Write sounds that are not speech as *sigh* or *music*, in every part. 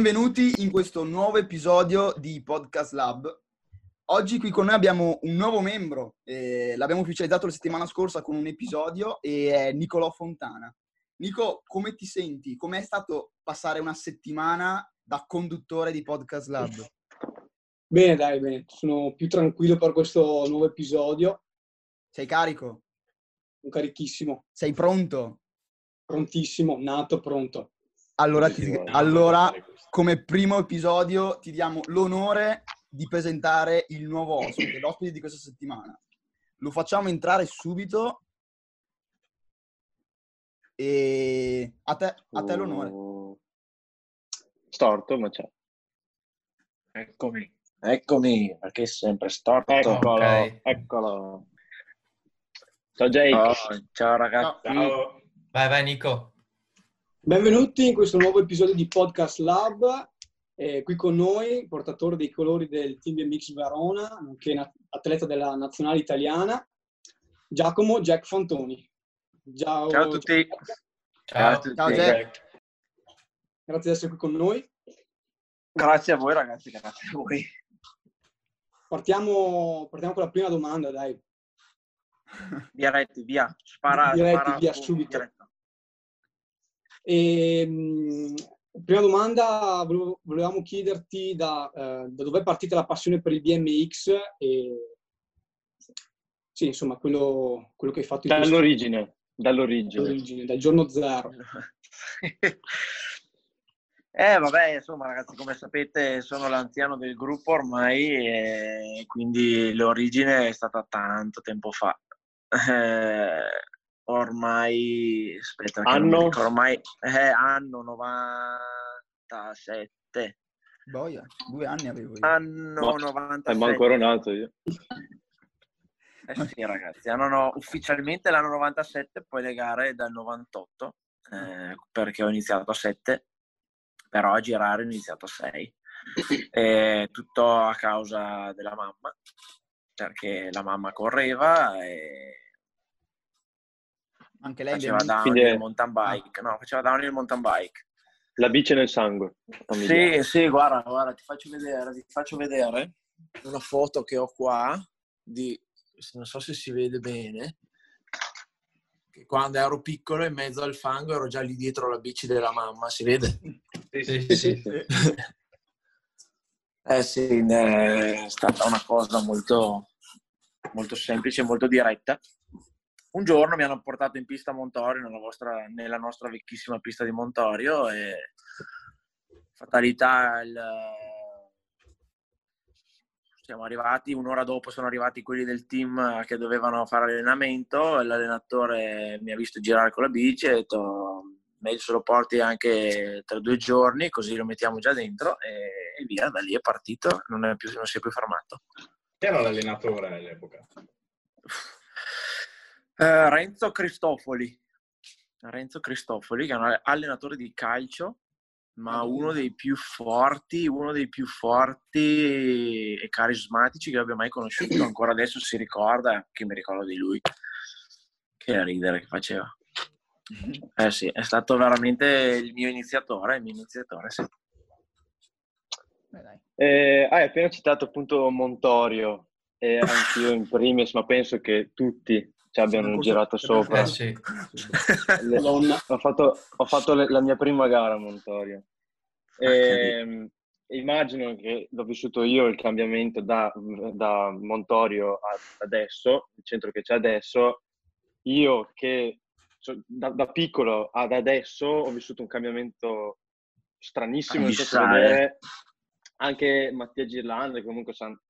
Benvenuti in questo nuovo episodio di Podcast Lab. Oggi qui con noi abbiamo un nuovo membro, eh, l'abbiamo ufficializzato la settimana scorsa con un episodio e è Nicolò Fontana. Nico, come ti senti? Com'è stato passare una settimana da conduttore di Podcast Lab? Bene, dai, bene. Sono più tranquillo per questo nuovo episodio. Sei carico? Sono carichissimo. Sei pronto? Prontissimo, nato, pronto. Allora, ti, allora, come primo episodio ti diamo l'onore di presentare il nuovo ospite, l'ospite di questa settimana. Lo facciamo entrare subito e a te, a te l'onore. Uh, storto, ma c'è. Eccomi, eccomi, perché è sempre storto. Eccolo, Ok. eccolo. Ciao Jake. Oh, ciao ragazzi. Ciao. Vai, vai Nico. Benvenuti in questo nuovo episodio di Podcast Lab. Eh, qui con noi, portatore dei colori del Team BMX Verona, nonché na- atleta della nazionale italiana, Giacomo Jack Fantoni. Ciao, Ciao a tutti. Ciao. a tutti. Ciao, Jack. Grazie di essere qui con noi. Grazie a voi ragazzi, grazie a voi. Partiamo, partiamo con la prima domanda, dai. Diretti, via. Spara, Diretti, spara via, su- subito. diretto. E, mh, prima domanda, volevo- volevamo chiederti da, eh, da dove è partita la passione per il BMX e sì, insomma, quello, quello che hai fatto in questo- Dall'origine, dall'origine. dall'origine, dal giorno zero. *laughs* eh vabbè, insomma ragazzi, come sapete sono l'anziano del gruppo ormai e quindi l'origine è stata tanto tempo fa. Eh, ormai, aspetta, Anno? ormai eh, anno 97. Boia, due anni avevo io. Anno Ma- 97. Eh, ma ancora nato io. Eh sì, ragazzi, hanno no- ufficialmente l'anno 97, poi le gare dal 98, eh, perché ho iniziato a 7, però a girare ho iniziato a 6. Eh, tutto a causa della mamma, perché la mamma correva e Anche lei faceva down Quindi- il mountain bike. No, faceva down il mountain bike. La bici nel sangue. Sì, sì, guarda, guarda, ti faccio vedere, ti faccio vedere una foto che ho qua di, non so se si vede bene, che quando ero piccolo in mezzo al fango ero già lì dietro la bici della mamma, si vede? Sì, Sì, sì, sì. *laughs* Eh sì, è stata una cosa molto, molto semplice, molto diretta. Un giorno mi hanno portato in pista Montorio, nella, vostra- nella nostra vecchissima pista di Montorio e fatalità il- siamo arrivati, un'ora dopo sono arrivati quelli del team che dovevano fare allenamento e l'allenatore mi ha visto girare con la bici e ha detto meglio se lo porti anche tra due giorni così lo mettiamo già dentro e, e via, da lì è partito, non, è più, non si è più fermato. Chi era l'allenatore all'epoca? Eh, Renzo Cristofoli. Renzo Cristofoli, che è un allenatore di calcio, ma uno dei più forti, uno dei più forti e carismatici che abbia mai conosciuto. *clears throat* Ancora adesso si ricorda, che mi ricordo di lui. Che ridere che faceva. *clears throat* Eh sì, è stato veramente il mio iniziatore, il mio iniziatore, sì. Eh, hai appena citato appunto Montorio e *laughs* anch'io in primis, ma penso che tutti ci abbiano Sono girato sopra. Eh sì. Le- ho fatto, ho fatto le- la mia prima gara a Montorio. E, immagino che l'ho vissuto io il cambiamento da, da Montorio a adesso, il centro che c'è adesso. Io che da, da piccolo ad adesso ho vissuto un cambiamento stranissimo, vedere anche Mattia Girlanda, che comunque siamo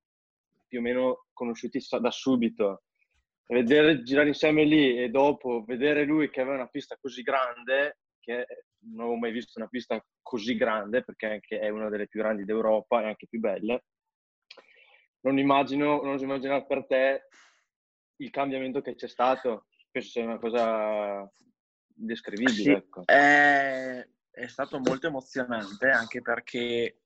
più o meno conosciuti da subito, vedere girare insieme lì e dopo vedere lui che aveva una pista così grande, che non avevo mai visto una pista così grande, perché anche è una delle più grandi d'Europa e anche più belle, non immagino, non oso immaginare per te il cambiamento che c'è stato. Penso sia una cosa indescrivibile. Sì, ecco. è, è stato molto emozionante anche perché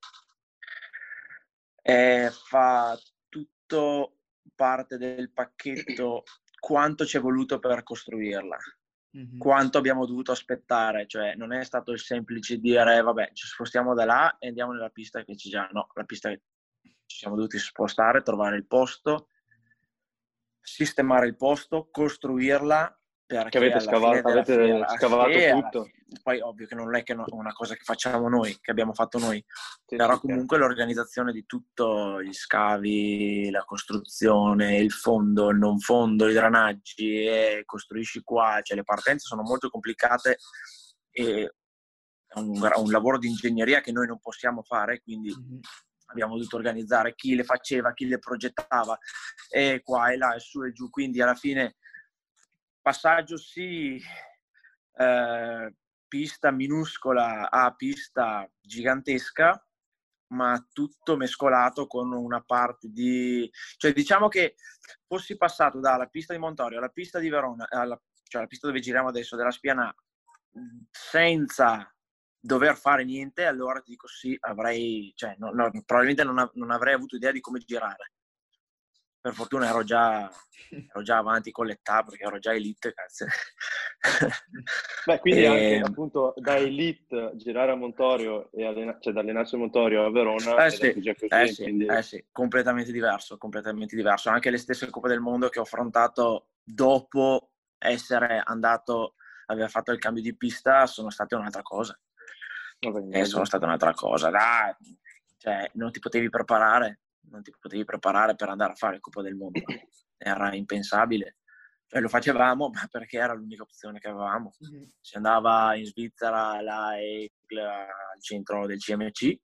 eh, fa tutto parte del pacchetto quanto ci è voluto per costruirla. Mhm. quanto abbiamo dovuto aspettare, cioè non è stato il semplice dire vabbè ci spostiamo da là e andiamo nella pista che ci già, no, la pista che ci siamo dovuti spostare, trovare il posto, sistemare il posto, costruirla perché Che avete scavato- avete fiera- scavato alla tutto. Poi ovvio che non è che no- una cosa che facciamo noi, che abbiamo fatto noi, Sì, però comunque l'organizzazione di tutto, gli scavi, la costruzione, il fondo, il non fondo, i drenaggi, e costruisci qua, cioè le partenze sono molto complicate e è un, un lavoro di ingegneria che noi non possiamo fare, quindi Mhm. abbiamo dovuto organizzare chi le faceva, chi le progettava, e qua e là e su e giù, quindi alla fine passaggio sì, eh, pista minuscola a pista gigantesca, ma tutto mescolato con una parte di... cioè diciamo che fossi passato dalla pista di Montorio alla pista di Verona, alla, cioè la pista dove giriamo adesso, della Spiana, senza dover fare niente, allora ti dico sì, avrei, cioè, no- no, probabilmente non, av- non avrei avuto idea di come girare. Per fortuna ero già, ero già avanti con l'età perché ero già elite, cazzo. *laughs* Beh, quindi anche E- appunto da Elite girare a Montorio e allena- cioè da allenarsi a Montorio a Verona Eh è sì, così, eh sì, quindi eh sì, completamente diverso, completamente diverso. Anche le stesse Coppe del Mondo che ho affrontato dopo essere andato, aver fatto il cambio di pista, sono state un'altra cosa. vabbè, Eh, sono state un'altra cosa. Dai, cioè, non ti potevi preparare, non ti potevi preparare per andare a fare Coppa del Mondo. Era impensabile. Cioè, lo facevamo ma perché era l'unica opzione che avevamo. Mhm. Si andava in Svizzera là, e- al centro del CMC,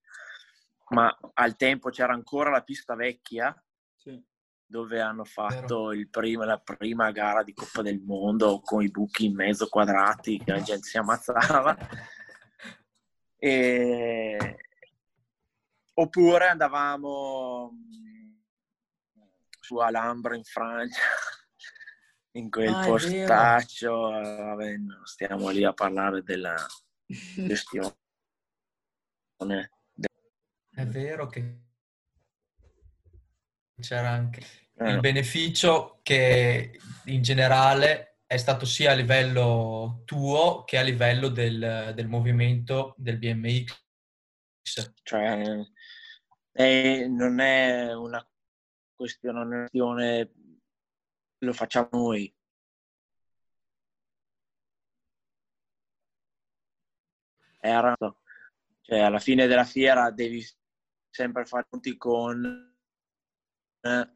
ma al tempo c'era ancora la pista vecchia Sì. dove hanno fatto il primo- la prima gara di Coppa del Mondo con i buchi in mezzo quadrati che la gente si ammazzava. *laughs* E... Oppure andavamo mm, su Alhambra in Francia, *laughs* in quel Ah, postaccio. eh, Vabbè, non stiamo lì a parlare della *laughs* gestione. È vero che c'era anche Eh, il beneficio che in generale è stato sia a livello tuo che a livello del, del movimento del BMX. cioè, eh, non è una questione, una lo facciamo noi. Era, cioè, alla fine della fiera devi sempre fare conti con eh,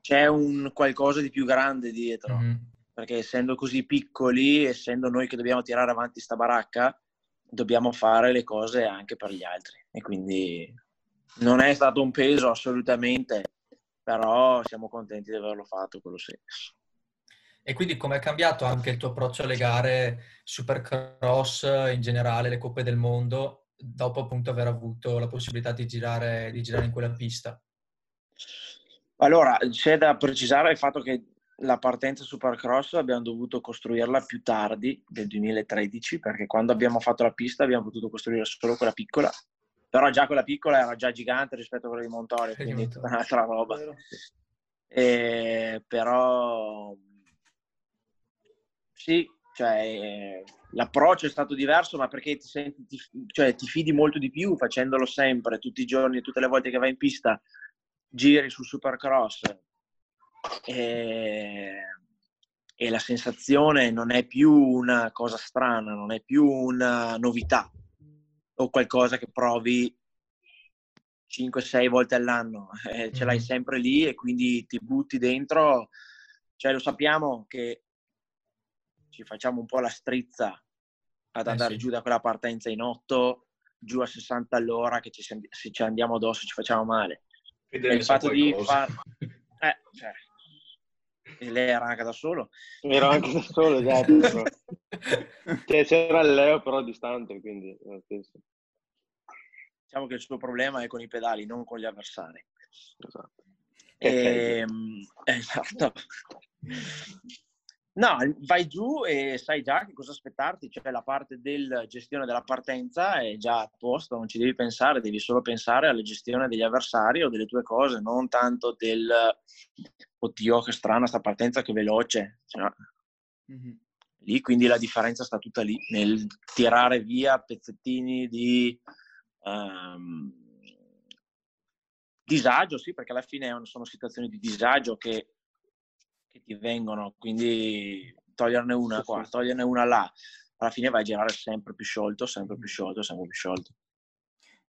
c'è un qualcosa di più grande dietro Mhm. perché essendo così piccoli essendo noi che dobbiamo tirare avanti sta baracca dobbiamo fare le cose anche per gli altri e quindi non è stato un peso assolutamente però siamo contenti di averlo fatto quello sì E quindi come è cambiato anche il tuo approccio alle gare Supercross, in generale le Coppe del Mondo, dopo appunto aver avuto la possibilità di girare, di girare in quella pista? Allora, c'è da precisare il fatto che la partenza Supercross abbiamo dovuto costruirla più tardi del 2013 perché quando abbiamo fatto la pista abbiamo potuto costruire solo quella piccola però già quella piccola era già gigante rispetto a quella di Montorio Di quindi è tutta un'altra roba? E però sì, cioè, l'approccio è stato diverso, ma perché ti, senti, ti, cioè, ti fidi molto di più facendolo sempre, tutti i giorni, tutte le volte che vai in pista, giri sul supercross. E, e la sensazione non è più una cosa strana, non è più una novità o qualcosa che provi 5-6 volte all'anno, eh, ce l'hai Mhm. sempre lì e quindi ti butti dentro, cioè lo sappiamo che ci facciamo un po' la strizza ad Eh andare sì. giù da quella partenza in 8, giù a 60 all'ora, che ci, se ci andiamo addosso ci facciamo male. E il fatto di far... *laughs* Eh, cioè, e lei era anche da solo. Era anche da solo, esatto. *laughs* però. Cioè, c'era il Leo però distante, quindi senso, Diciamo che il suo problema è con i pedali, non con gli avversari. esatto. Che peggio. Ehm, esatto. No, vai giù e sai già che cosa aspettarti, cioè la parte della gestione della partenza è già a posto, non ci devi pensare, devi solo pensare alla gestione degli avversari o delle tue cose, non tanto del oddio che strana sta partenza, che veloce. Cioè, Mhm. Lì, quindi la differenza sta tutta lì, nel tirare via pezzettini di um, disagio, sì, perché alla fine sono situazioni di disagio che, che ti vengono, quindi toglierne una qua, toglierne una là, alla fine vai a girare sempre più sciolto, sempre più sciolto, sempre più sciolto.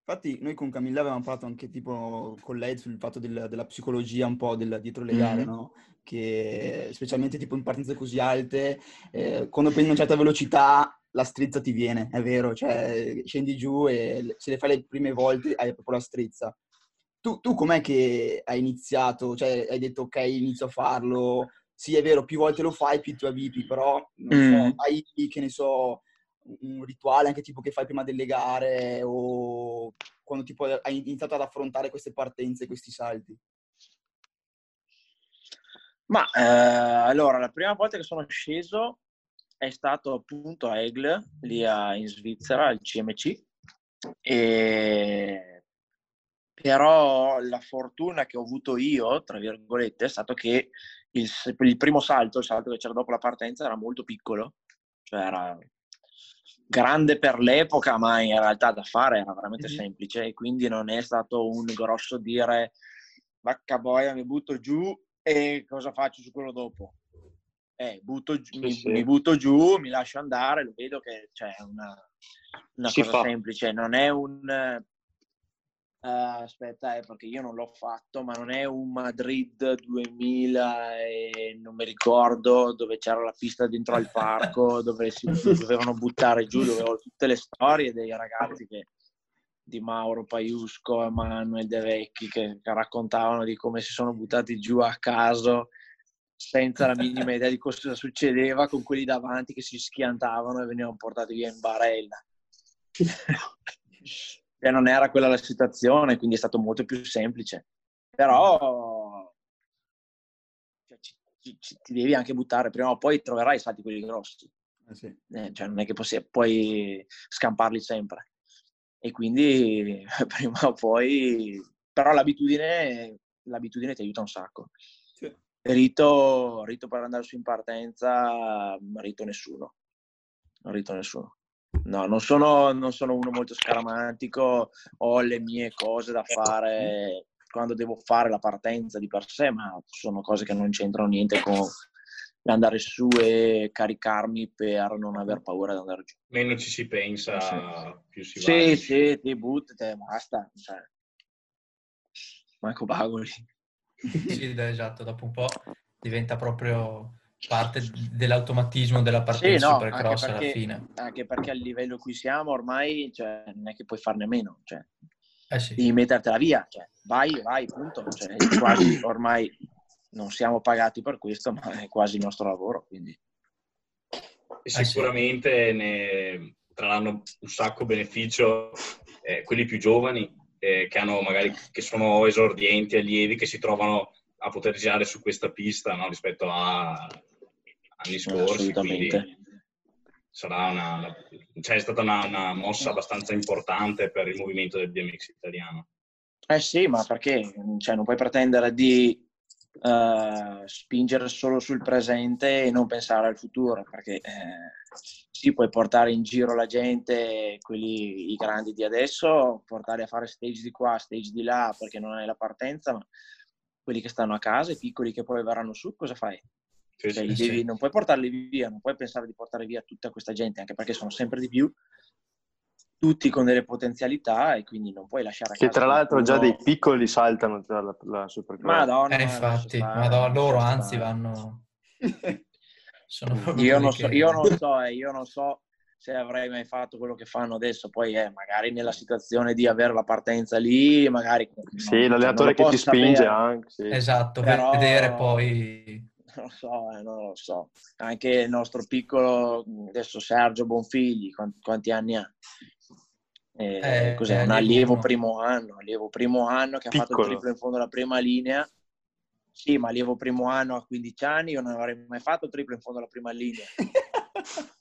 Infatti noi con Camilla avevamo parlato anche tipo con lei sul fatto del, della psicologia un po' del, dietro le gare, mm-hmm. no? Che specialmente tipo in partenze così alte, eh, quando prendi una certa velocità la strizza ti viene, è vero, cioè scendi giù e se le fai le prime volte hai proprio la strizza. Tu, tu com'è che hai iniziato? Cioè hai detto ok, inizio a farlo, sì è vero, più volte lo fai, più ti avvipi, però non so, mm. hai che ne so un rituale anche tipo che fai prima delle gare o quando tipo hai iniziato ad affrontare queste partenze, questi salti? Ma eh, allora, la prima volta che sono sceso è stato appunto a Egle, lì a, in Svizzera, al CMC. E... Però la fortuna che ho avuto io, tra virgolette, è stato che il, il primo salto, il salto che c'era dopo la partenza, era molto piccolo. Cioè era grande per l'epoca, ma in realtà da fare era veramente mm-hmm. semplice e quindi non è stato un grosso dire vacca boia, mi butto giù e cosa faccio su quello dopo. Eh, butto giù, sì, sì. mi, butto giù, mi lascio andare, lo vedo che c'è una, una cosa fa. semplice, non è un Uh, aspetta, eh, perché io non l'ho fatto, ma non è un Madrid 2000 e non mi ricordo dove c'era la pista dentro al parco, *laughs* dove si dovevano buttare giù, dove ho tutte le storie dei ragazzi che, di Mauro Paiusco e Manuel De Vecchi che, che raccontavano di come si sono buttati giù a caso senza la minima idea di cosa succedeva con quelli davanti che si schiantavano e venivano portati via in barella. *laughs* e non era quella la situazione, quindi è stato molto più semplice. Però cioè, ci, ci, ci, ti devi anche buttare, prima o poi troverai i salti quelli grossi. Eh sì. eh, cioè, non è che possi- puoi scamparli sempre. E quindi *laughs* prima o poi... Però l'abitudine, l'abitudine ti aiuta un sacco. Sì. Rito, rito per andare su in partenza, rito nessuno. Non rito nessuno. No, non sono, non sono uno molto scaramantico, ho le mie cose da fare quando devo fare la partenza di per sé, ma sono cose che non c'entrano niente con andare su e caricarmi per non aver paura di andare giù. Meno ci si pensa, sì. più si va. Sì, sì, ti butti, te basta. Cioè, manco bagoli. Sì, esatto, dopo un po' diventa proprio parte dell'automatismo della partita sì, no, supercross perché, alla fine. Anche perché al livello cui siamo ormai cioè, non è che puoi farne meno, cioè, eh sì. devi mettertela via, cioè, vai, vai, punto. Cioè, quasi, ormai non siamo pagati per questo, ma è quasi il nostro lavoro. Quindi. E sicuramente ne trarranno un sacco beneficio eh, quelli più giovani eh, che, hanno magari, che sono esordienti, allievi, che si trovano a poter girare su questa pista no? rispetto a anni scorsi. Quindi sarà una, cioè è stata una, una, mossa abbastanza importante per il movimento del BMX italiano. Eh sì, ma perché cioè, non puoi pretendere di uh, spingere solo sul presente e non pensare al futuro, perché eh, sì, puoi portare in giro la gente, quelli i grandi di adesso, portare a fare stage di qua, stage di là, perché non hai la partenza, ma quelli che stanno a casa, i piccoli che poi verranno su, cosa fai? Sì, cioè, sì, devi, non puoi portarli via, non puoi pensare di portare via tutta questa gente, anche perché sono sempre di più, tutti con delle potenzialità e quindi non puoi lasciare a casa. Che tra l'altro già dei piccoli saltano tra la, la Supercross. Madonna, eh, infatti, madonna, loro anzi vanno... *laughs* io, non so, io non so, eh, io non so se avrei mai fatto quello che fanno adesso, poi eh, magari nella situazione di avere la partenza lì, magari... Sì, l'allenatore che ti spinge sapere. anche. Sì. Esatto, Però... vedere poi non lo so, eh, non lo so. Anche il nostro piccolo, adesso Sergio Bonfigli, quanti, quanti anni ha? Eh, eh, cos'è? Un allievo uno. primo anno, allievo primo anno che Piccolo. ha fatto il triplo in fondo alla prima linea. Sì, ma allievo primo anno a 15 anni, io non avrei mai fatto il triplo in fondo alla prima linea. *laughs*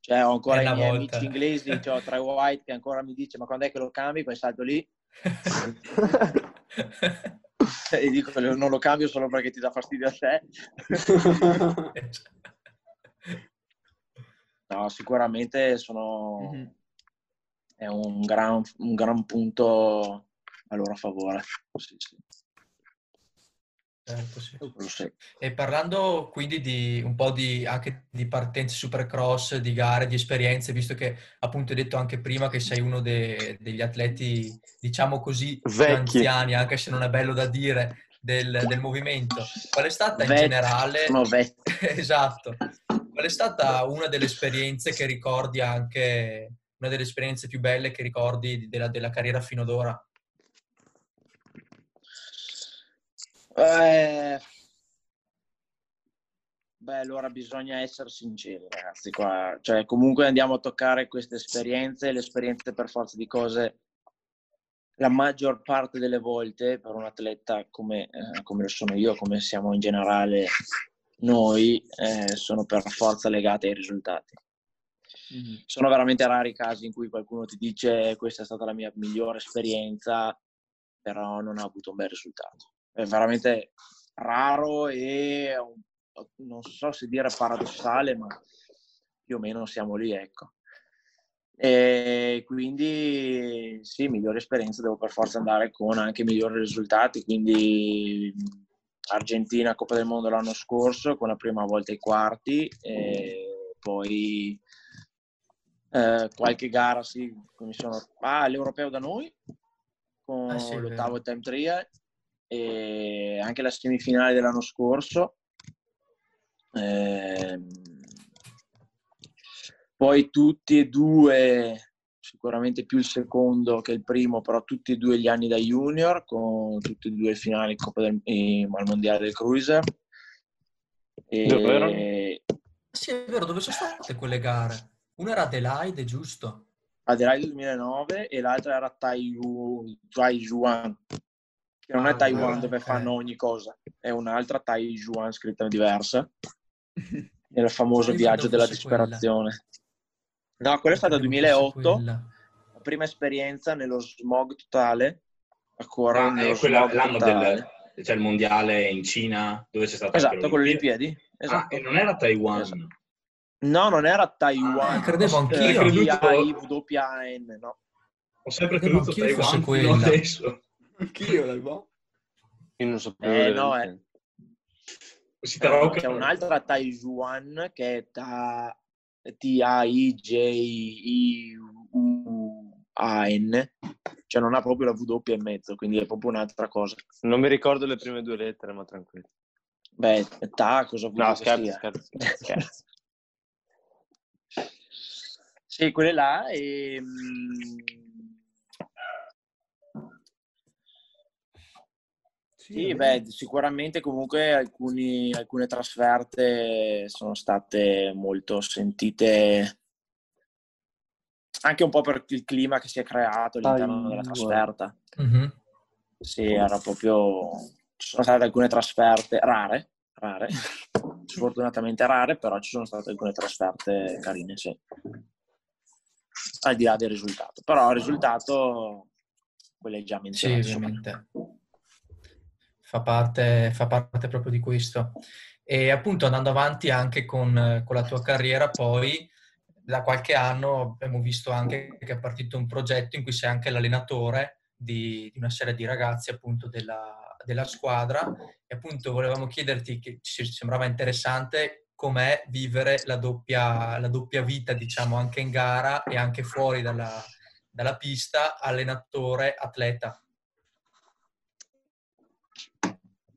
cioè, ho ancora i miei volta. amici inglesi, cioè, tra White che ancora mi dice ma quando è che lo cambi quel salto lì? *laughs* *laughs* e dico non lo cambio solo perché ti dà fastidio a te *laughs* No, sicuramente sono... Mhm. è un gran, un gran punto a loro favore. Sì, sì, Certo, sì. E parlando quindi di un po' di, anche di partenze supercross, di gare, di esperienze, visto che appunto hai detto anche prima che sei uno de- degli atleti, diciamo così, Vecchi. anziani, anche se non è bello da dire, del, del movimento. Qual è stata in Vecchi, generale... Sono vecchi. *laughs* Esatto. Qual è stata una delle esperienze che ricordi anche, una delle esperienze più belle che ricordi della, della carriera fino ad ora? Eh, Beh, allora bisogna essere sinceri, ragazzi. Qua. Cioè, comunque andiamo a toccare queste esperienze, le esperienze per forza di cose, la maggior parte delle volte per un atleta come, eh, come lo sono io, come siamo in generale noi, eh, sono per forza legate ai risultati. Mhm. Sono veramente rari i casi in cui qualcuno ti dice questa è stata la mia migliore esperienza, però non ha avuto un bel risultato. È veramente raro e non so se dire paradossale, ma più o meno siamo lì, ecco. E quindi sì, migliore esperienza devo per forza andare con anche migliori risultati, quindi Argentina Coppa del Mondo l'anno scorso con la prima volta ai quarti e poi eh, qualche gara sì, mi sono ah, l'europeo da noi con Ah, sì, l'ottavo time trial e anche la semifinale dell'anno scorso Ehm, poi tutti e due sicuramente più il secondo che il primo però tutti e due gli anni da junior con tutti e due le finali in Coppa del, al mondiale del cruiser e? Sì, è vero, dove sono state quelle gare? Una era Adelaide, giusto? Adelaide 2009 e l'altra era Taiyu- Taijuan che non Ah, è Taiwan ok. dove fanno ogni cosa è un'altra Taijuan scritta diversa *laughs* nel famoso Io viaggio della fosse quella. disperazione no quella è stata Credevo fosse 2008 quella. la prima esperienza nello smog totale a correre Ah, nello è quella- smog l'anno totale. del c'è il mondiale in Cina dove c'è stata esatto con le. Olimpiadi Ah, esatto. e non era Taiwan. Esatto. no non era Taiwan Ah, credevo eh, anch'io. T-A-I-W-A-N, no Ho sempre creduto Taiwan fino quella. adesso. Anch'io, dal boh. Io non sapevo. Eh, no, Olimpiadi. Si però che c'è un'altra Taijuan che è ta- T-A-I-J-I-U-A-N cioè non ha proprio la W in mezzo quindi è proprio un'altra cosa Non mi ricordo le prime due lettere, ma tranquillo. beh ta cosa vuol No, dire che scherzo, scherzo, *laughs* scherzo. sì quelle là e mm, Sì, beh, sicuramente comunque alcuni- alcune trasferte sono state molto sentite anche un po' per il clima che si è creato all'interno della trasferta. Mhm. Sì, era proprio... Ci sono state alcune trasferte rare, rare, *laughs* sfortunatamente rare, però ci sono state alcune trasferte carine, sì. Al di là del risultato. Però il risultato, quello è già Sì, menzionato. insomma. Fa parte, fa parte proprio di questo. E appunto andando avanti anche con, con la tua carriera, poi da qualche anno abbiamo visto anche che è partito un progetto in cui sei anche l'allenatore di, di una serie di ragazzi appunto della, della squadra e appunto volevamo chiederti che ci sembrava interessante com'è vivere la doppia, la doppia vita, diciamo, anche in gara e anche fuori dalla, dalla pista, allenatore-atleta.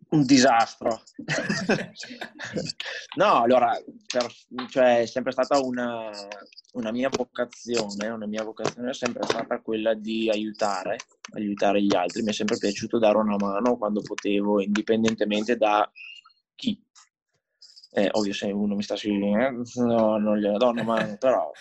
Un disastro. *laughs* no, allora, per- cioè, è sempre stata una, una mia vocazione, una mia vocazione è sempre stata quella di aiutare, aiutare gli altri. Mi è sempre piaciuto dare una mano quando potevo, indipendentemente da chi. Eh, ovvio, se uno mi sta seguendo, no, non gliela do una mano, però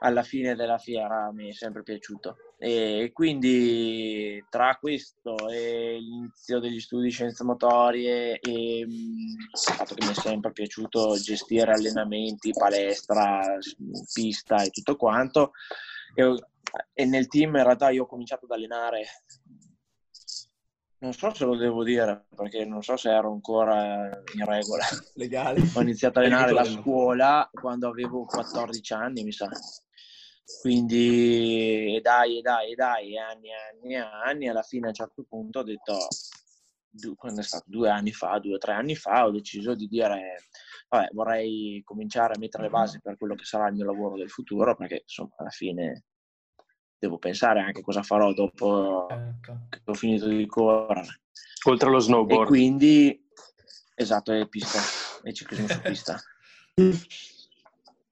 alla fine della fiera mi è sempre piaciuto. E quindi tra questo e l'inizio degli studi di scienze motorie e mh, il fatto che mi è sempre piaciuto gestire allenamenti, palestra, pista e tutto quanto, e, e nel team in realtà io ho cominciato ad allenare non so se lo devo dire perché non so se ero ancora in regola. Legale. Ho iniziato a allenare la scuola quando avevo 14 anni, mi sa. Quindi, e dai, e dai, e dai, anni, anni, anni. Alla fine, a un certo punto, ho detto, quando è stato? Due anni fa, due o tre anni fa, ho deciso di dire, vabbè, vorrei cominciare a mettere le basi per quello che sarà il mio lavoro del futuro, perché, insomma, alla fine devo pensare anche cosa farò dopo Certo. che ho finito di correre. Oltre allo E snowboard. quindi, esatto, è pista, è ciclismo su pista. *laughs*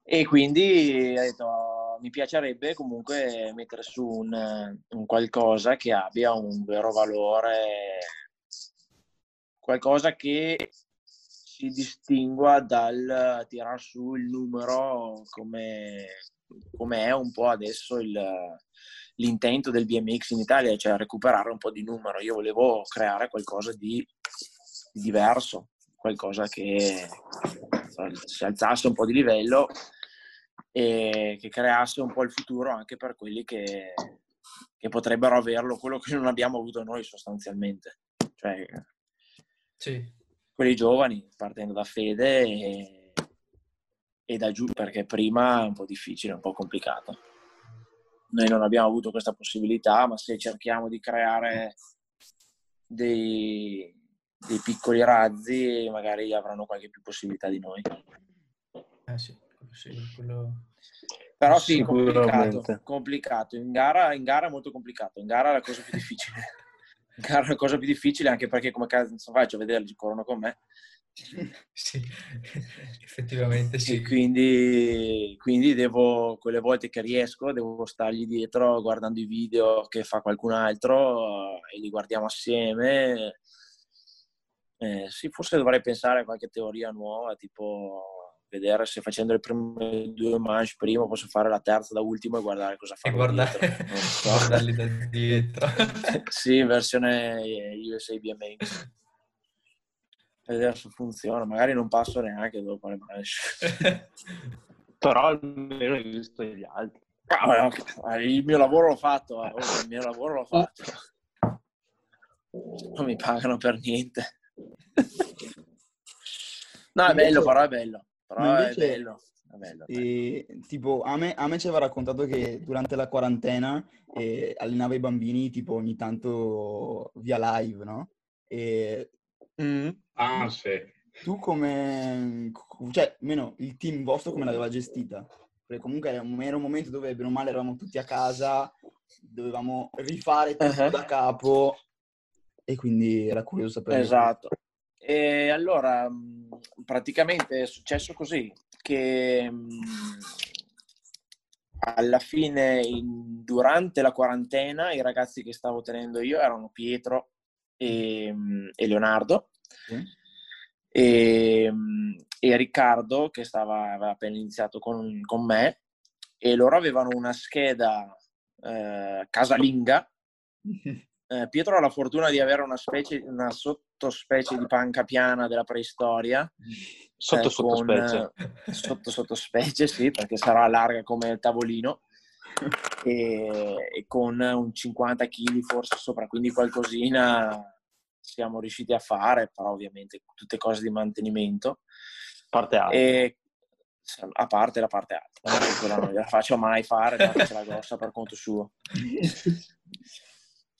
E quindi ho detto, mi piacerebbe comunque mettere su un, un qualcosa che abbia un vero valore, qualcosa che si distingua dal tirar su il numero come, come è un po' adesso il- l'intento del BMX in Italia, cioè recuperare un po' di numero. Io volevo creare qualcosa di di diverso, qualcosa che si alzasse un po' di livello e che creasse un po' il futuro anche per quelli che, che potrebbero averlo, quello che non abbiamo avuto noi sostanzialmente. Cioè, Sì, quelli giovani, partendo da Fede e, e da giù, perché prima è un po' difficile, un po' complicato. Noi non abbiamo avuto questa possibilità, ma se cerchiamo di creare dei, dei piccoli razzi, magari avranno qualche più possibilità di noi. eh sì, sì, quello... Però sì, complicato, complicato. In gara, in gara è molto complicato, in gara è la cosa più difficile. *laughs* In gara è la cosa più difficile anche perché come cazzo faccio a vederli, corrono con me. Sì, effettivamente E sì. quindi, quindi devo, quelle volte che riesco, devo stargli dietro guardando i video che fa qualcun altro eh, e li guardiamo assieme. Eh, sì, forse dovrei pensare a qualche teoria nuova, tipo vedere se facendo le prime due manche prima posso fare la terza da ultimo e guardare cosa E fanno guardare, so. *laughs* guardarli da dietro. *laughs* sì, in versione USA BMX. Vedere se funziona, magari non passo neanche dopo le manche. *laughs* Però almeno hai visto gli altri. Ah, Il mio lavoro l'ho fatto, eh. Oh, il mio lavoro l'ho fatto. Non mi pagano per niente. No, è bello, però è bello. Però Ma è invece- bello. È bello. E, tipo, a me, a me ci aveva raccontato che durante la quarantena eh, allenava i bambini tipo ogni tanto via live, no? E Mm. Ah, sì. tu come... cioè, meno il team vostro come l'aveva gestita? Perché comunque era un, era un momento dove bene o male eravamo tutti a casa, dovevamo rifare tutto Uh-huh. da capo e quindi era curioso sapere. Esatto. E allora, mh, praticamente è successo così, che mh, alla fine, in- durante la quarantena, i ragazzi che stavo tenendo io erano Pietro e, mh, e Leonardo Sì. e, e Riccardo che stava, aveva appena iniziato con, con me e loro avevano una scheda eh, casalinga *laughs* eh, Pietro ha la fortuna di avere una, specie, una sottospecie di panca piana della preistoria. Sotto eh, sottospecie. con, sotto sottospecie, sì, perché sarà larga come il tavolino. E, e con un 50 kg forse sopra, quindi qualcosina siamo riusciti a fare, però ovviamente tutte cose di mantenimento. Parte alta. E a parte la parte alta, quella non gliela faccio mai fare, perché c'è la grossa per conto suo. *laughs*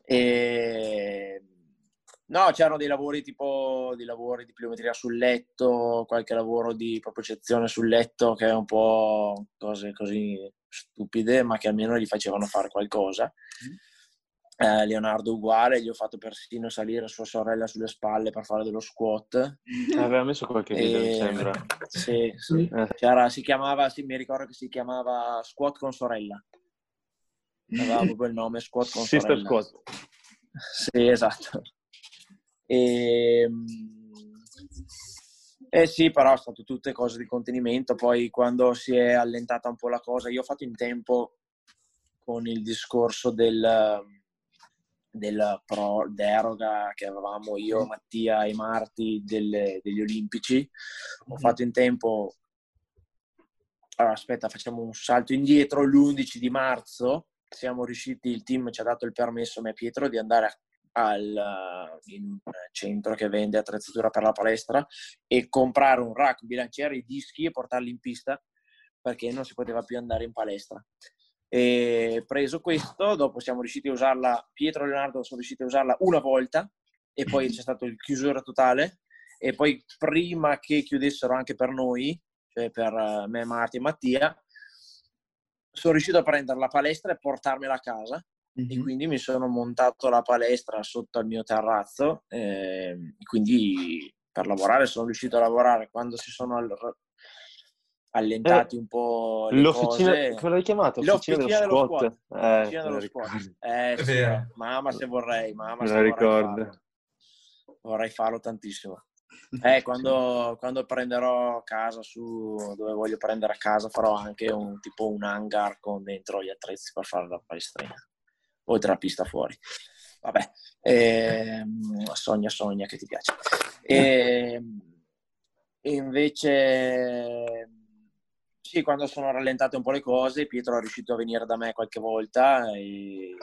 E... No, c'erano dei lavori tipo dei lavori di pliometria sul letto, qualche lavoro di propriocezione sul letto che è un po' cose così stupide, ma che almeno gli facevano fare qualcosa. Eh, Leonardo uguale, gli ho fatto persino salire sua sorella sulle spalle per fare dello squat. Eh, aveva messo qualche video, mi E- sembra. Sì, sì. Eh, C'era, si chiamava, sì, mi ricordo che si chiamava Squat con sorella. Aveva proprio il nome Squat con Sister sorella. Squad. Sì, esatto. E, eh sì, però è stato tutte cose di contenimento. Poi quando si è allentata un po' la cosa, io ho fatto in tempo con il discorso del, del pro deroga che avevamo io, Mattia e Marti delle- degli Olimpici. Ho fatto in tempo. Allora, aspetta, facciamo un salto indietro. L'11 di marzo siamo riusciti, il team ci ha dato il permesso, a me e Pietro, di andare a al, in un centro che vende attrezzatura per la palestra e comprare un rack, bilanciere, i dischi e portarli in pista perché non si poteva più andare in palestra. E preso questo, dopo siamo riusciti a usarla, Pietro e Leonardo sono riusciti a usarla una volta e poi c'è stato il chiusura totale e poi prima che chiudessero anche per noi, cioè per eh, me, Marti e Mattia, sono riuscito a prendere la palestra e portarmela a casa mm-hmm. e quindi mi sono montato la palestra sotto al mio terrazzo e quindi per lavorare sono riuscito a lavorare quando si sono allentati eh, un po' le l'officina, cose. come l'hai chiamato? L'officina, l'officina dello squat. squat. Eh, L'officina dello squat. Eh, sì, vero. mamma se vorrei, mamma se la vorrei ricordo. farlo. Vorrei farlo tantissimo. *laughs* Eh, quando, quando prenderò casa su dove voglio prendere a casa farò anche un tipo un hangar con dentro gli attrezzi per fare la palestrina oltre alla pista fuori vabbè ehm, sogna sogna che ti piace e, e invece sì, quando sono rallentate un po' le cose, Pietro è riuscito a venire da me qualche volta e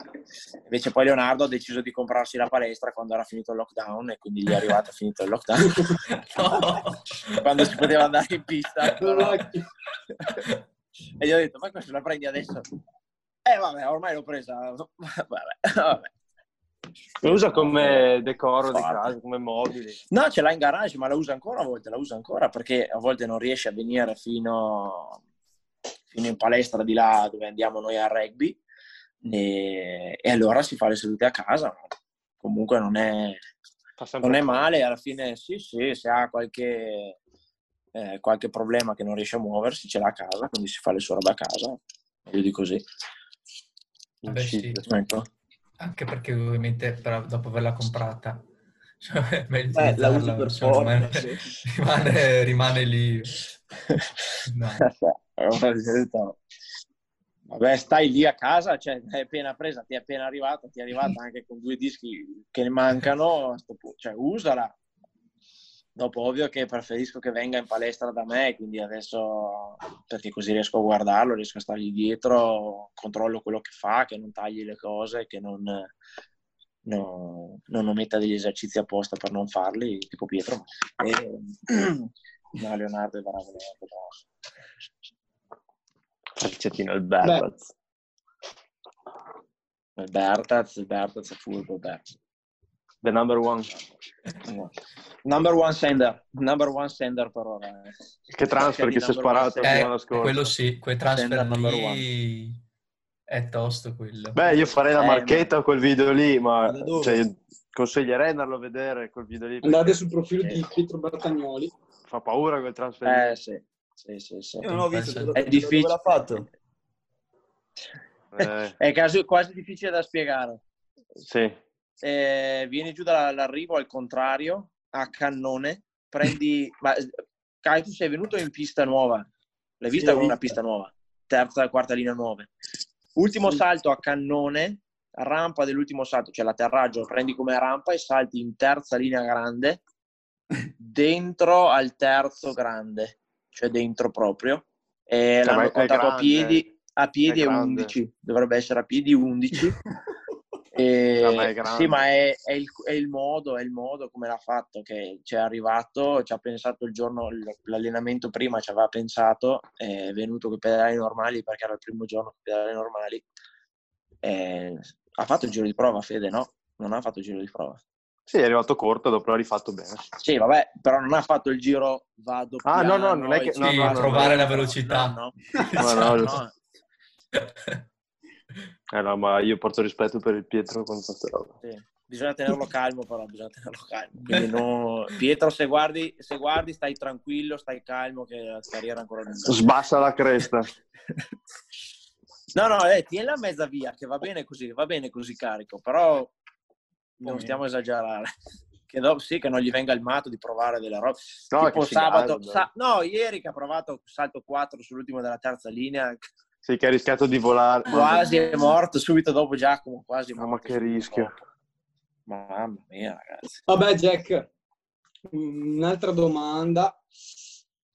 invece poi Leonardo ha deciso di comprarsi la palestra quando era finito il lockdown e quindi gli è arrivato finito il lockdown. *laughs* No. *laughs* quando si poteva andare in pista. *laughs* però- e gli ho detto, ma questo la prendi adesso? Eh vabbè, ormai l'ho presa. *laughs* Vabbè, vabbè. Lo usa come decoro di casa, come mobili. No, ce l'ha in garage, ma la usa ancora a volte, la usa ancora perché a volte non riesce a venire fino, fino in palestra di là dove andiamo noi al rugby e, e allora si fa le sedute a casa. Comunque non è, non è male, alla fine sì, sì, se ha qualche, eh, qualche problema che non riesce a muoversi, ce l'ha a casa, quindi si fa le sue robe a casa, meglio di così. Vabbè, sì. Anche perché ovviamente però, dopo averla comprata *laughs* cioè, meglio Eh, la utilizzarla, per cioè, rimane, sì. *laughs* rimane, rimane lì. *laughs* No. Vabbè, stai lì a casa, cioè, è appena presa, ti è appena arrivata, ti è arrivata anche con due dischi che ne mancano, cioè usala. Dopo, ovvio che preferisco che venga in palestra da me, quindi adesso, perché così riesco a guardarlo, riesco a stargli dietro, controllo quello che fa, che non tagli le cose, che non, no- non ometta degli esercizi apposta per non farli, tipo Pietro. E, *clears throat* no, Leonardo è bravo. Calcettino al Berlaz. Il Bertaz, il Bertaz è furbo, Bertaz. The number one. Number one sender, number one sender per ora. eh. Che transfer che si è one sparato. Eh, settimana scorsa. quello sì, quei transfer number lì è tosto quello. Beh, io farei la Eh, marchetta a quel video lì, ma cioè, io consiglierei andarlo a vedere quel video lì. Andate sul profilo di Pietro Bertagnoli. Fa paura quel transfer. Eh sì, sì, sì, sì. Io non ho visto È dove, dove difficile. l'ha fatto. Eh, È quasi, quasi difficile da spiegare. sì. Eh, vieni giù dall'arrivo al contrario, a cannone, prendi... *laughs* ma, Kai, tu sei venuto in pista nuova. L'hai vista Sì, con una pista nuova? Terza e quarta linea nuove. Ultimo Sì. salto a cannone, rampa dell'ultimo salto, cioè l'atterraggio, prendi come rampa e salti in terza linea grande, *laughs* dentro al terzo grande, cioè dentro proprio. E Cioè, l'hanno contato a piedi, a piedi è è grande. 11, dovrebbe essere a piedi 11. *laughs* E- No, ma è grande. sì, ma è, è il, è il modo, è il modo come l'ha fatto, che ci è arrivato, ci ha pensato il giorno, l'allenamento prima ci aveva pensato, è venuto con i pedali normali perché era il primo giorno con i pedali normali. E ha fatto il giro di prova, Fede, no? Non ha fatto il giro di prova. Sì, è arrivato corto, dopo l'ha rifatto bene. Sì, vabbè, però non ha fatto il giro vado Ah, no, no, piano, non è che- no, Sì, *laughs* no, no, trovare no. la *laughs* velocità. No, No, no, no, no. Eh no, ma io porto rispetto per il Pietro con queste robe. Sì. Bisogna tenerlo calmo, però bisogna tenerlo calmo. Quindi no- Pietro, se guardi, se guardi, stai tranquillo, stai calmo, che la carriera è ancora lunga. Sbassa la cresta. *laughs* No, no, eh, tienila a mezza via, che va bene così, va bene così carico, però non stiamo a esagerare. *laughs* Che dopo sì, che non gli venga il matto di provare delle robe. No, tipo sabato, sa- no, ieri che ha provato salto 4 sull'ultimo della terza linea, Sì, che ha rischiato di volare. quasi è morto subito dopo Giacomo, quasi Mamma morto che rischio. dopo. Mamma mia, ragazzi. Vabbè, Jack, un'altra domanda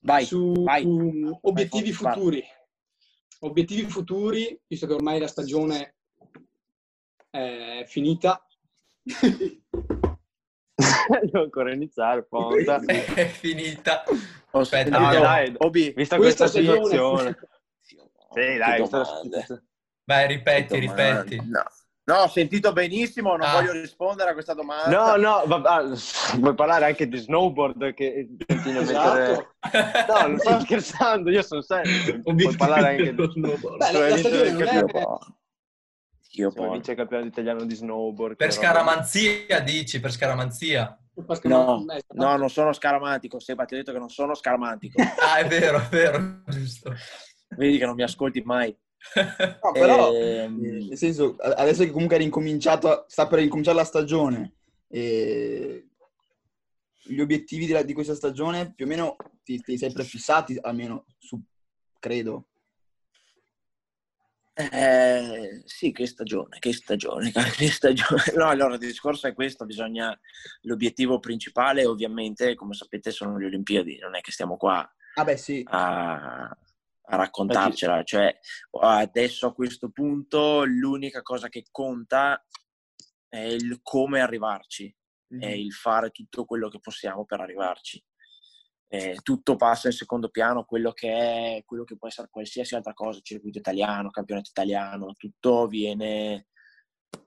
Vai, su vai. obiettivi Vai, futuri. Obiettivi futuri, visto che ormai la stagione è finita, *laughs* Devo ancora iniziare, ponta. *laughs* È finita. Aspetta, No, dai, Obi, vista Questa questa stagione- situazione. Sì, dai, la. Vai, ripeti, ripeti. No. No, ho sentito benissimo, non Ah. voglio rispondere a questa domanda. No, no, va- ah, vuoi parlare anche di snowboard che continua a mettere... Esatto. No, non sto scherzando, io sono serio. Puoi parlare anche di... Beh, la, Dove la non Io è... po'. Io Come po'. vince il campionato italiano di snowboard. Per che roba- scaramanzia, dici, per scaramanzia. No, no, non sono scaramantico. Seba, ti ho detto che non sono scaramantico. *laughs* Ah, è vero, è vero, giusto. Vedi che non mi ascolti mai. No, però, Ehm, eh, nel senso, adesso che comunque è ricominciato, sta per ricominciare la stagione, e gli obiettivi della- di questa stagione più o meno ti, ti sei prefissati, almeno su, credo. Eh, sì, che stagione, che stagione, *laughs* che stagione. No, allora il discorso è questo, bisogna... L'obiettivo principale ovviamente, come sapete, sono le Olimpiadi, non è che stiamo qua Ah beh sì, a, a raccontarcela, cioè adesso a questo punto l'unica cosa che conta è il come arrivarci, è il fare tutto quello che possiamo per arrivarci. Eh, tutto passa in secondo piano, quello che è, quello che può essere qualsiasi altra cosa, circuito italiano, campionato italiano, tutto viene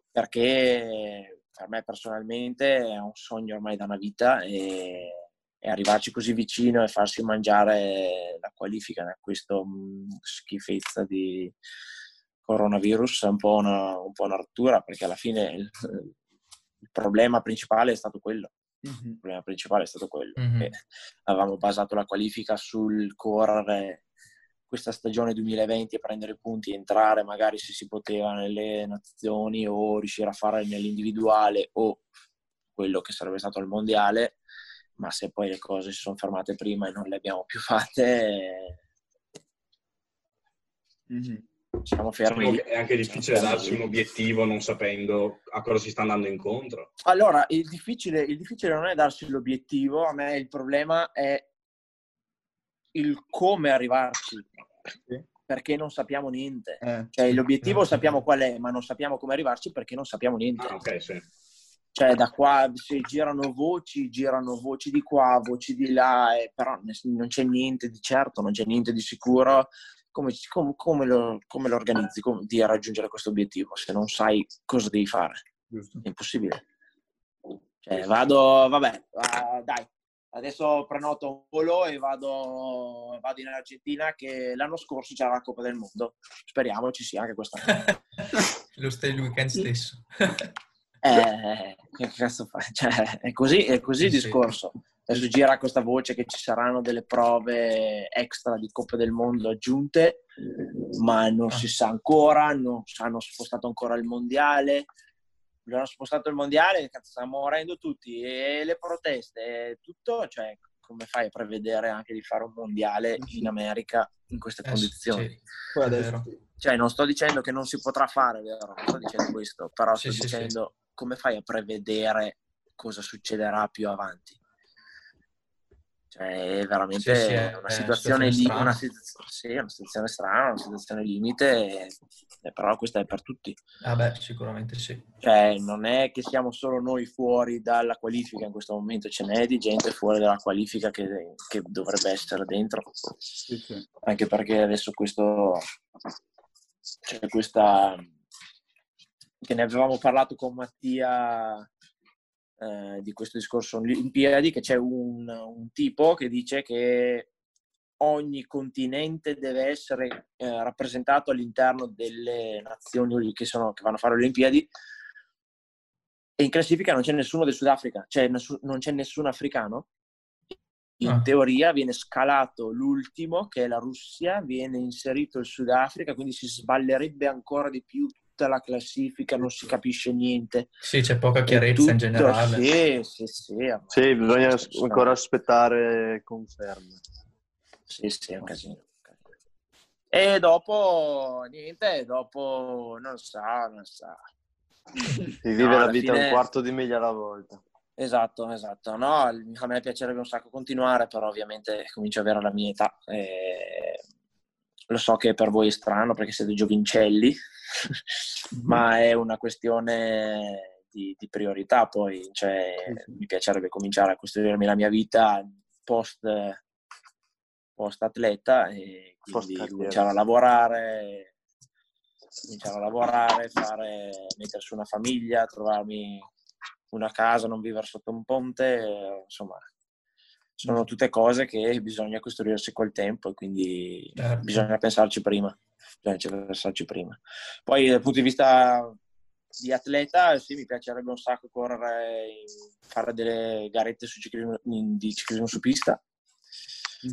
perché per me personalmente è un sogno ormai da una vita e, e arrivarci così vicino e farsi mangiare la qualifica da questo mh, schifezza di coronavirus è un po' una, un po' una rottura perché alla fine il, il problema principale è stato quello Mhm. il problema principale è stato quello. Mhm. che avevamo basato la qualifica sul correre questa stagione 2020 e prendere punti, entrare magari se si poteva nelle nazioni o riuscire a fare nell'individuale o quello che sarebbe stato il mondiale, ma se poi le cose si sono fermate prima e non le abbiamo più fatte, Mhm. siamo Diciamo fermi. che è anche difficile Siamo darsi un obiettivo non sapendo a cosa si sta andando incontro. Allora, il difficile, il difficile non è darsi l'obiettivo, a me il problema è il come arrivarci, Sì. perché non sappiamo niente. Eh, Cioè, sì. l'obiettivo Eh, sappiamo qual è, ma non sappiamo come arrivarci perché non sappiamo niente. Ah, ok, sì. Cioè, da qua si girano voci, girano voci di qua, voci di là, e però ne- non c'è niente di certo, non c'è niente di sicuro. Come, com- come lo, come lo organizzi come- di raggiungere questo obiettivo se non sai cosa devi fare? Giusto. È impossibile. Cioè, vado, vabbè, ah, dai, adesso prenoto un volo e vado, vado in Argentina che l'anno scorso c'era la Coppa del Mondo. Speriamo ci sia anche quest'anno. *laughs* Lo stai il weekend stesso. *laughs* Eh, che cazzo fai? *laughs* Cioè, è così, è così il discorso. Adesso gira questa voce che ci saranno delle prove extra di Coppa del Mondo aggiunte, ma non si sa ancora, non hanno spostato ancora il mondiale. Hanno spostato il mondiale, cazzo, stiamo morendo tutti, e le proteste, e tutto, cioè, come fai a prevedere anche di fare un mondiale in America in queste Eh, condizioni? sì, Poi adesso. Cioè, non sto dicendo che non si potrà fare, vero? Non sto dicendo questo, però Sì, sto sì, sì. dicendo come fai a prevedere cosa succederà più avanti. Cioè, è veramente Sì, sì, è- una è situazione situazione una, sì, una situazione strana, una situazione limite, e- e però questa è per tutti. Ah beh, sicuramente sì. Cioè, non è che siamo solo noi fuori dalla qualifica in questo momento, ce n'è di gente fuori dalla qualifica che, che dovrebbe essere dentro Sì, sì. anche perché adesso questo c'è questa che ne avevamo parlato con Mattia eh, di questo discorso Olimpiadi che c'è un, un tipo che dice che ogni continente deve essere eh, rappresentato all'interno delle nazioni che, sono, che vanno a fare le Olimpiadi e in classifica non c'è nessuno del Sudafrica, cioè non c'è nessun africano in Ah. teoria viene scalato l'ultimo, che è la Russia, viene inserito il Sudafrica, quindi si sballerebbe ancora di più tutta la classifica, non si capisce niente. Sì, c'è poca chiarezza in tutto- generale. Sì, sì, sì. Sì, bisogna ancora aspettare conferme. Sì, sì, è un casino. E dopo, niente, dopo non so, non so. Si vive No, la vita fine- un quarto di miglia alla volta. Esatto, esatto. No, a me piacerebbe un sacco continuare, però ovviamente comincio ad avere la mia età. e Lo so che per voi è strano perché siete giovincelli, *laughs* ma è una questione di, di priorità. Poi cioè, mi piacerebbe cominciare a costruirmi la mia vita post, post atleta e quindi cominciare a lavorare, cominciare a lavorare, fare, mettere su una famiglia, trovarmi una casa, non vivere sotto un ponte, insomma, sono tutte cose che bisogna costruirsi col tempo e quindi Certo. bisogna pensarci prima. Bisogna pensarci prima. Poi dal punto di vista di atleta, sì, mi piacerebbe un sacco correre, in- fare delle garette su ciclismo, in- di ciclismo su pista.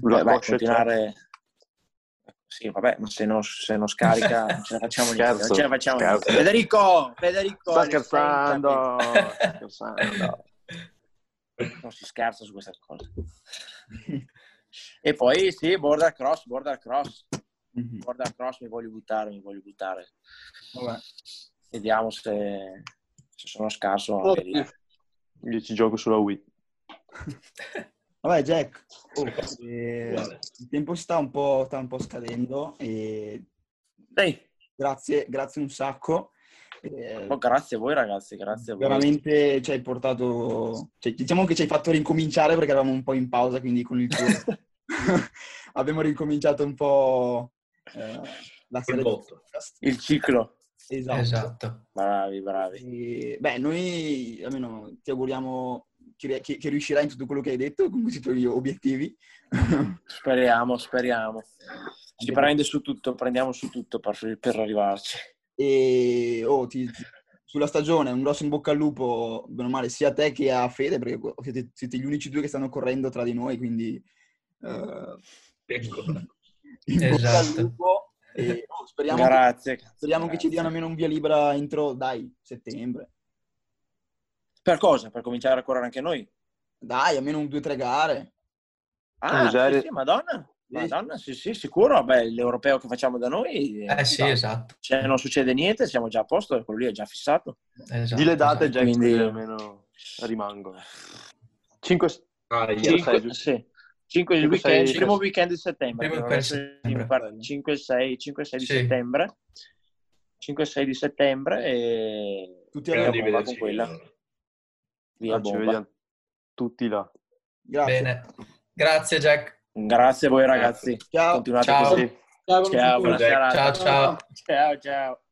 La Beh, continuare... Sì, vabbè, ma se non, se non scarica *laughs* non ce la facciamo niente. Non ce la facciamo niente. Federico, Federico, Sta alle scherzando, 30, sta scherzando. Non si scherza su questa cosa. *laughs* E poi sì, border cross, border cross, Mhm. border cross mi voglio buttare, mi voglio buttare. Vabbè. Vediamo se, se sono scarso. Io ci gioco sulla Wii. *laughs* Vabbè, Jack, oh, eh, il tempo sta un po', sta un po' scadendo e grazie, grazie un sacco. Eh, oh, grazie a voi ragazzi, grazie a voi. veramente ci hai portato, cioè, diciamo che ci hai fatto ricominciare perché eravamo un po' in pausa, quindi con il tuo *laughs* abbiamo ricominciato un po' eh, la serie podcast. Il ciclo. Esatto. Esatto. Bravi, bravi. E, beh, noi almeno ti auguriamo che, che- che riuscirai in tutto quello che hai detto, con questi tuoi obiettivi. *laughs* Speriamo, speriamo. Si prende su tutto, prendiamo su tutto per, per arrivarci. E oh, ti- ti- sulla stagione un grosso in bocca al lupo, bene o male, sia a te che a Fede, perché siete, siete gli unici due che stanno correndo tra di noi, quindi *laughs* al Esatto. lupo. E, oh, speriamo che, Grazie. speriamo che ci grazie. diano almeno un via libera entro, dai, settembre. Per cosa? Per cominciare a correre anche noi? Dai, almeno un due o tre gare. Ah, sì, sì, madonna. Madonna, sì, sì, sicuro. Vabbè, l'europeo che facciamo da noi, Eh sì, dai, esatto. se non succede niente, siamo già a posto, quello lì è già fissato. esatto Di le date, esatto. Jack, Quindi- almeno rimangono. 5, Ah, Cinque, ieri- sei, giusto? Sì. 5 il weekend, sei- primo weekend di settembre. Primo Abbiamo weekend di detto settembre. mi pare 5-6, 5-6 di Sì. settembre. 5-6 di settembre e Tutti abbiamo. bomba con quella. via ci bomba. vediamo tutti là. Grazie. Bene. Grazie Jack. Grazie a voi ragazzi. Ciao. Continuate Ciao. così. Ciao, Ciao, buona serata. Ciao ciao. Ciao, ciao.